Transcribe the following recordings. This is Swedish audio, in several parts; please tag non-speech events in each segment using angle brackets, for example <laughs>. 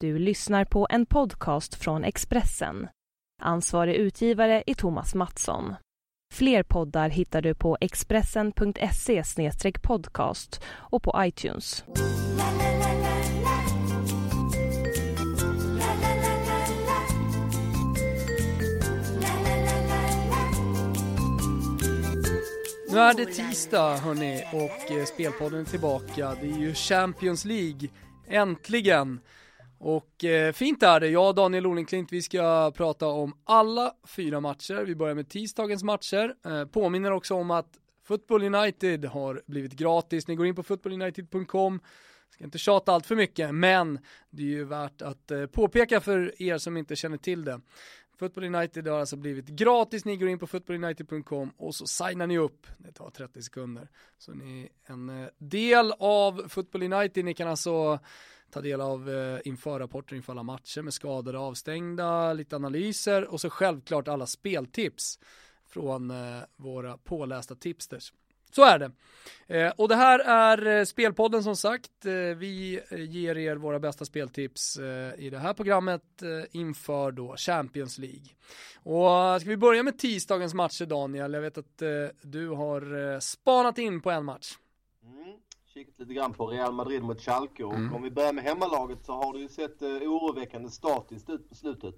Du lyssnar på en podcast från Expressen. Ansvarig utgivare är Thomas Mattsson. Fler poddar hittar du på expressen.se podcast och på iTunes. Nu är det tisdag hörni och eh, Spelpodden är tillbaka. Det är ju Champions League, äntligen! Och eh, fint är det, jag och Daniel Olenklint, vi ska prata om alla fyra matcher. Vi börjar med tisdagens matcher. Eh, påminner också om att Football United har blivit gratis. Ni går in på footballunited.com. Ska inte tjata allt för mycket, men det är ju värt att eh, påpeka för er som inte känner till det. Football United har alltså blivit gratis, ni går in på footballunited.com och så signar ni upp, det tar 30 sekunder. Så ni är en eh, del av Football United, ni kan alltså ta del av eh, införrapporter inför alla matcher med skadade avstängda, lite analyser och så självklart alla speltips från eh, våra pålästa tipsters. Så är det. Eh, och det här är eh, Spelpodden som sagt. Eh, vi eh, ger er våra bästa speltips eh, i det här programmet eh, inför då Champions League. Och ska vi börja med tisdagens matcher Daniel? Jag vet att eh, du har eh, spanat in på en match. Mm, kikat lite grann på Real Madrid mot Schalke och mm. om vi börjar med hemmalaget så har det ju sett oroväckande statiskt ut på slutet.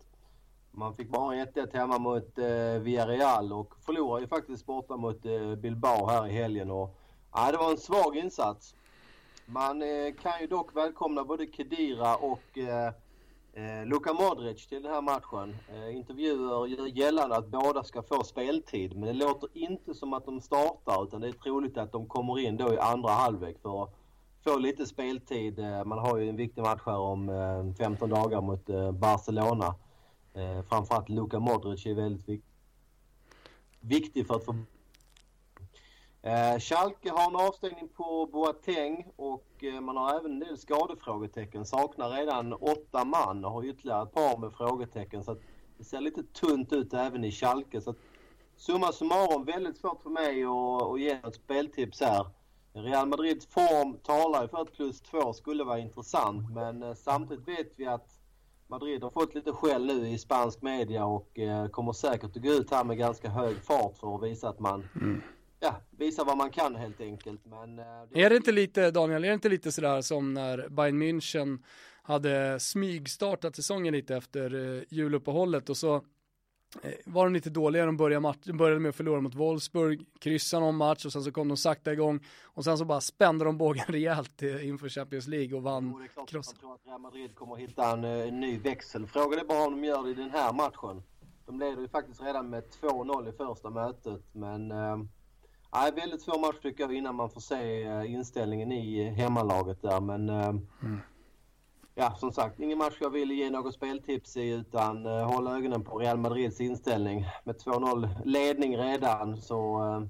Man fick bara 1-1 hemma mot eh, Villarreal och förlorade ju faktiskt borta mot eh, Bilbao här i helgen. Och, ja, det var en svag insats. Man eh, kan ju dock välkomna både Kedira och eh, eh, Luka Modric till den här matchen. Eh, intervjuer gör gällande att båda ska få speltid men det låter inte som att de startar utan det är troligt att de kommer in då i andra halvlek för att få lite speltid. Eh, man har ju en viktig match här om eh, 15 dagar mot eh, Barcelona. Eh, framförallt Luka Modric är väldigt vik viktig för att få... Eh, Schalke har en avstängning på Boateng och eh, man har även en del skadefrågetecken. Saknar redan åtta man och har ytterligare ett par med frågetecken. Så det ser lite tunt ut även i Schalke. Så att, summa summarum väldigt svårt för mig att, att ge ett speltips här. Real Madrids form talar ju för att plus två skulle vara intressant men eh, samtidigt vet vi att Madrid har fått lite skäll nu i spansk media och eh, kommer säkert att gå ut här med ganska hög fart för att visa att man mm. Ja, visa vad man kan helt enkelt. Men, eh, det... Är det inte lite, Daniel, är det inte lite sådär som när Bayern München hade smygstartat säsongen lite efter eh, juluppehållet och så Eh, var de lite dåliga, de började, match, de började med att förlora mot Wolfsburg, kryssa någon match och sen så kom de sakta igång och sen så bara spände de bågen <laughs> rejält inför Champions League och vann. Jo, det är klart jag tror att Real Madrid kommer att hitta en, en ny växel. Frågan är bara om de gör det i den här matchen. De leder ju faktiskt redan med 2-0 i första mötet men äh, väldigt svår match tycker jag innan man får se inställningen i hemmalaget där men äh, mm ja, som sagt, ingen match jag vill ge något speltips i utan uh, hålla ögonen på Real Madrids inställning. Med 2-0 ledning redan så, uh,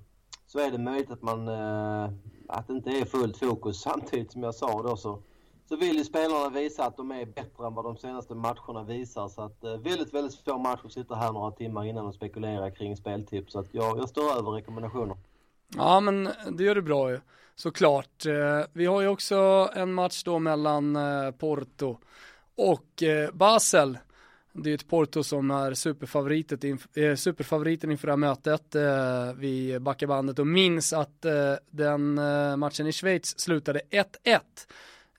så är det möjligt att man uh, att det inte är fullt fokus. <laughs> Samtidigt som jag sa då så, så vill ju spelarna visa att de är bättre än vad de senaste matcherna visar. Så att väldigt, väldigt svår match att sitta här några timmar innan och spekulera kring speltips. Så att jag, jag står över rekommendationer. Ja, men det gör du bra ju. Såklart. Eh, vi har ju också en match då mellan eh, Porto och eh, Basel. Det är ett Porto som är superfavoriten inför det här mötet. Vi backar bandet och minns att den matchen i Schweiz slutade 1-1.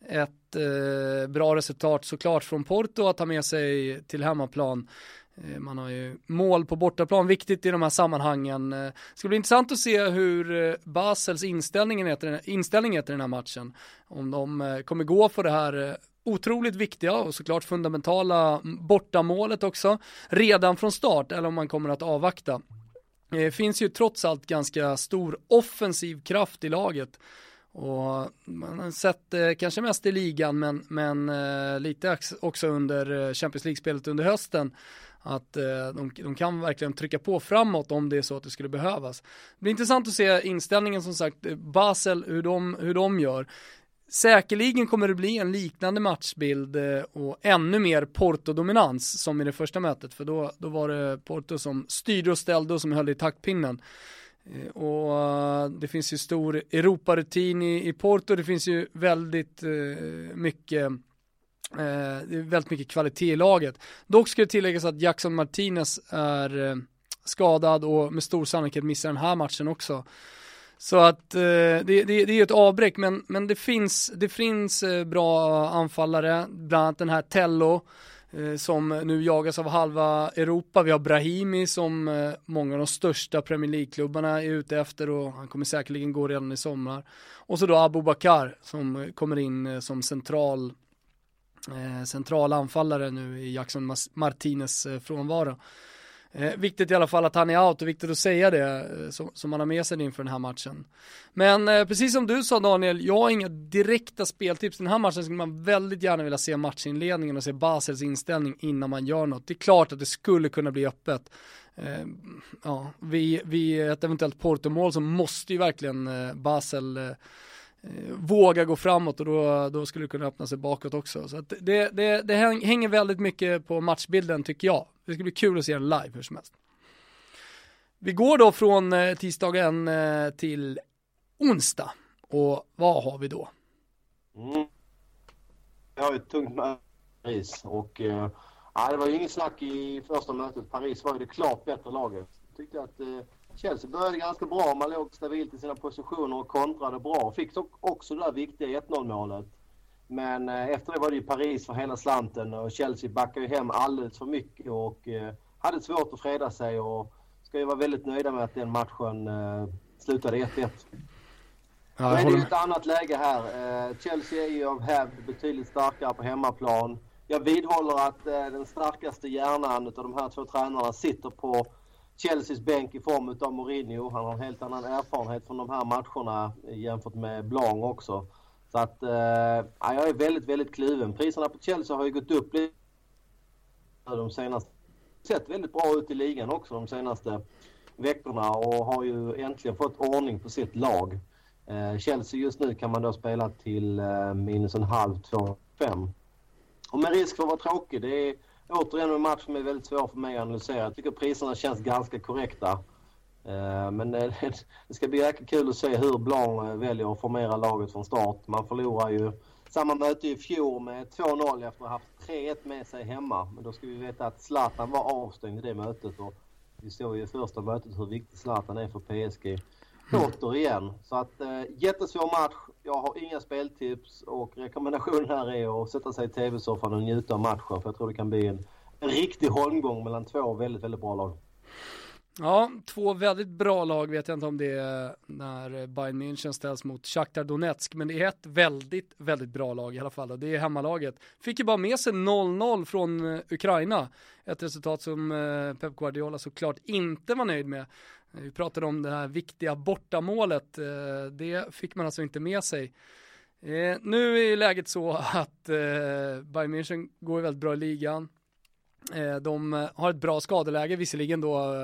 Ett bra resultat såklart från Porto att ta med sig till hemmaplan. Eh, man har ju mål på bortaplan, viktigt i de här sammanhangen. Eh, det ska bli intressant att se hur eh, Basels inställning heter, inställning är till den här matchen. Om de kommer gå för det här otroligt viktiga och såklart fundamentala bortamålet också redan från start eller om man kommer att avvakta. Det finns ju trots allt ganska stor offensiv kraft i laget. Och man har sett eh, kanske mest i ligan men, men eh, lite också under eh, Champions League-spelet under hösten att eh, de, de, kan verkligen trycka på framåt om det är så att det skulle behövas. Det blir intressant att se inställningen som sagt, eh, Basel, hur de, hur de gör. Säkerligen kommer det bli en liknande matchbild eh, och ännu mer Porto-dominans som i det första mötet, för då, då var det Porto som styrde och ställde och som höll i taktpinnen. Eh, och eh, det finns ju stor Europarutin i, i Porto, det finns ju väldigt eh, mycket väldigt mycket kvalitet i laget. Dock ska det tilläggas att Jackson Martinez är skadad och med stor sannolikhet missar den här matchen också. Så att eh, det, det, det är ju ett avbräck, men, men det finns, det finns eh, bra anfallare, bland annat den här Tello, Eh, som nu jagas av halva Europa. Vi har Brahimi som eh, många av de största Premier League-klubbarna är ute efter och han kommer säkerligen gå redan i sommar. Och så då Abubakar som eh, kommer in som central, central anfallare nu i Jackson Martinez frånvaro. Eh, viktigt i alla fall att han är out och viktigt att säga det eh, som, som man har med sig inför den här matchen. Men eh, precis som du sa Daniel, jag har inga direkta speltips. Den här matchen skulle man väldigt gärna vilja se matchinledningen och se Basels inställning innan man gör något. Det är klart att det skulle kunna bli öppet. Eh, ja, vid, vid ett eventuellt Porto-mål så måste ju verkligen eh, Basel eh, Eh, våga gå framåt och då, då skulle det kunna öppna sig bakåt också. Så det, det, det hänger väldigt mycket på matchbilden tycker jag. Det ska bli kul att se den live hur som helst. Vi går då från eh, tisdagen eh, till onsdag. Och vad har vi då? Mm. Jag har ett tungt möte Paris och eh, det var ju inget snack i första mötet. Paris var ju det klart bättre laget. Jag tyckte att eh, Chelsea började ganska bra. Man låg stabilt i sina positioner och kontrade bra. Fick också det där viktiga 1-0 målet. Men eh, efter det var det ju Paris för hela slanten och Chelsea backade ju hem alldeles för mycket och eh, hade svårt att freda sig och ska ju vara väldigt nöjda med att den matchen eh, slutade 1-1. Ja, Men det är ju ett annat läge här. Chelsea är ju av hävd betydligt starkare på hemmaplan. Jag vidhåller att den starkaste hjärnan av de här två tränarna sitter på Chelseas bänk i form av Mourinho. Han har en helt annan erfarenhet från de här matcherna eh, jämfört med Blanc också. Så att eh, jag är väldigt, väldigt kluven. Priserna på Chelsea har ju gått upp lite de senaste... Sett väldigt bra ut i ligan också de senaste veckorna och har ju äntligen fått ordning på sitt lag. Eh, Chelsea just nu kan man då spela till eh, minus en halv, två, fem. Och med risk för att vara tråkig, det är återigen en match som är väldigt svår för mig att analysera. Jag tycker priserna känns ganska korrekta. Eh, men eh, <laughs> det ska bli jäkligt kul att se hur Blanc eh, väljer att formera laget från start. Man förlorar ju samma möte i fjol med 2-0 efter att ha haft 3-1 med sig hemma. Men då ska vi veta att Zlatan var avstängd i det mötet och vi såg ju i första mötet hur viktig Zlatan är för PSG. Mm. Återigen. Så att eh, jättesvår match. Jag har inga speltips och rekommendationen här är att sätta sig i tv-soffan och njuta av matchen. För jag tror det kan bli en, en riktig holmgång mellan två väldigt, väldigt bra lag. Ja, två väldigt bra lag vet jag inte om det är när Bayern München ställs mot Shakhtar Donetsk, men det är ett väldigt, väldigt bra lag i alla fall och det är hemmalaget. Fick ju bara med sig 0-0 från eh, Ukraina, ett resultat som eh, Pep Guardiola såklart inte var nöjd med. Eh, vi pratade om det här viktiga bortamålet, eh, det fick man alltså inte med sig. Eh, nu är läget så att Bayern München går väldigt bra i ligan, de har ett bra skadeläge, visserligen då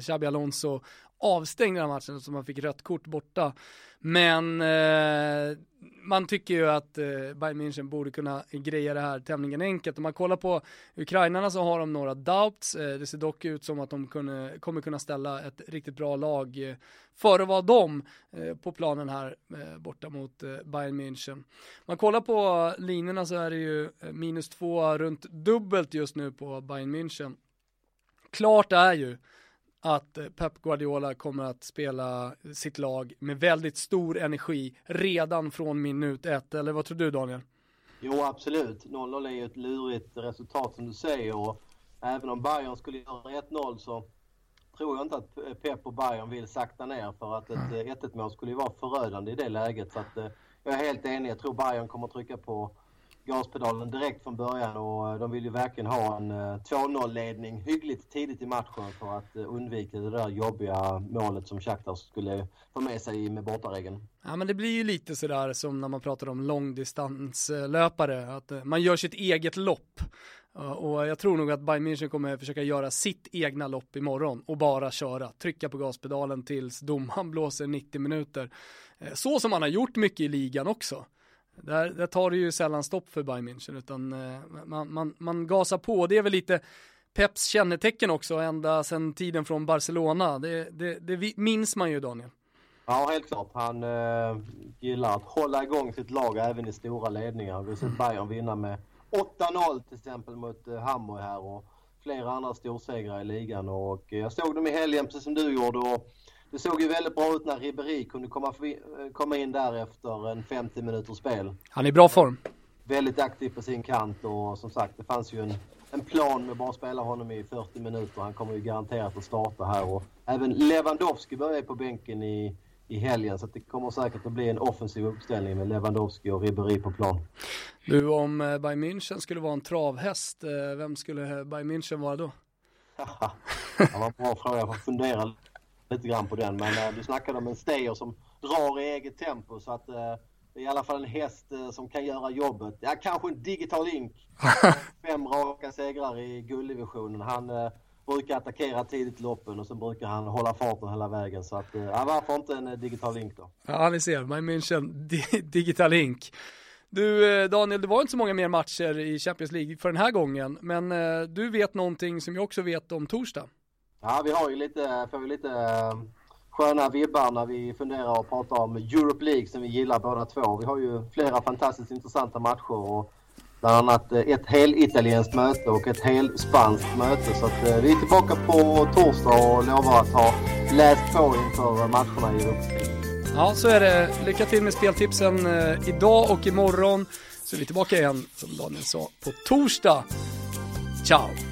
Xabi Alonso avstängd den här matchen så man fick rött kort borta. Men eh, man tycker ju att eh, Bayern München borde kunna greja det här tämligen enkelt. Om man kollar på ukrainarna så har de några doubts. Eh, det ser dock ut som att de kunde, kommer kunna ställa ett riktigt bra lag eh, för att vara dem eh, på planen här eh, borta mot eh, Bayern München. Man kollar på linorna så är det ju eh, minus två runt dubbelt just nu på Bayern München. Klart är ju att Pep Guardiola kommer att spela sitt lag med väldigt stor energi redan från minut ett, eller vad tror du Daniel? Jo absolut, 0-0 är ju ett lurigt resultat som du säger och även om Bayern skulle göra 1-0 så tror jag inte att Pep och Bayern vill sakta ner för att ett 1-1 mål skulle ju vara förödande i det läget. Så att eh, jag är helt enig, jag tror Bayern kommer att trycka på gaspedalen direkt från början och eh, de vill ju verkligen ha en eh, 2-0-ledning hyggligt tidigt i matchen för att eh, undvika det där jobbiga målet som Shakhtar skulle få med sig med bortaregeln. Ja men det blir ju lite sådär som när man pratar om långdistanslöpare, att man gör sitt eget lopp. Och jag tror nog att Bayern München kommer försöka göra sitt egna lopp imorgon och bara köra, trycka på gaspedalen tills domaren <laughs> blåser 90 minuter. Så som man har gjort mycket i ligan också. Där, där tar det ju sällan stopp för Bayern München utan eh, man, man, man gasar på. Det är väl lite Peps kännetecken också ända sedan tiden från Barcelona. Det, det, det minns man ju Daniel. Ja, helt klart. Han eh, gillar att hålla igång sitt lag även i stora ledningar. Vi har sett Bayern vinna med 8-0 till exempel mot eh, Hamburg här och flera andra storsegrar i ligan. Och, eh, jag såg dem i helgen precis som du gjorde. Och det såg ju väldigt bra ut när Ribéry kunde komma, förbi, eh, komma in där efter en 50 minuters spel. Han är i bra form. Väldigt aktiv på sin kant och som sagt det fanns ju en, en plan med att bara spela honom i 40 minuter. Han kommer ju garanterat att starta här och även Lewandowski börjar på bänken i, i helgen så det kommer säkert att bli en offensiv uppställning med Lewandowski och Ribéry på plan. Du, om eh, Bayern München skulle vara en travhäst, eh, vem skulle Bayern München vara då? <laughs> det var en bra fråga, jag får fundera lite grann på den. Men äh, du snackade om en Steyer som drar i eget tempo så att det är i alla fall en häst äh, som kan göra jobbet. Ja, kanske en digital link. <laughs> Fem raka segrar i gulddivisionen. Han brukar attackera tidigt i loppen och så brukar han hålla farten hela vägen. Så att, ja, varför inte en digital link då? Ja, ni ser, Bayern München, digital link. Du Daniel, det var inte så många mer matcher i Champions League för den här gången, men du vet någonting som jag också vet om torsdag. Ja, vi har ju lite, får ju lite eh, sköna vibbar när vi funderar och pratar om Europe League som vi gillar båda två. Vi har ju flera fantastiskt intressanta matcher och bland annat eh, ett helitalienskt möte och ett helspanskt möte. Så att eh, vi är tillbaka på torsdag och lovar att ha läst på inför matcherna i Europa League. Ja, så är det. Lycka till med speltipsen idag och imorgon. Så är vi tillbaka igen, som Daniel sa, på torsdag. Ciao!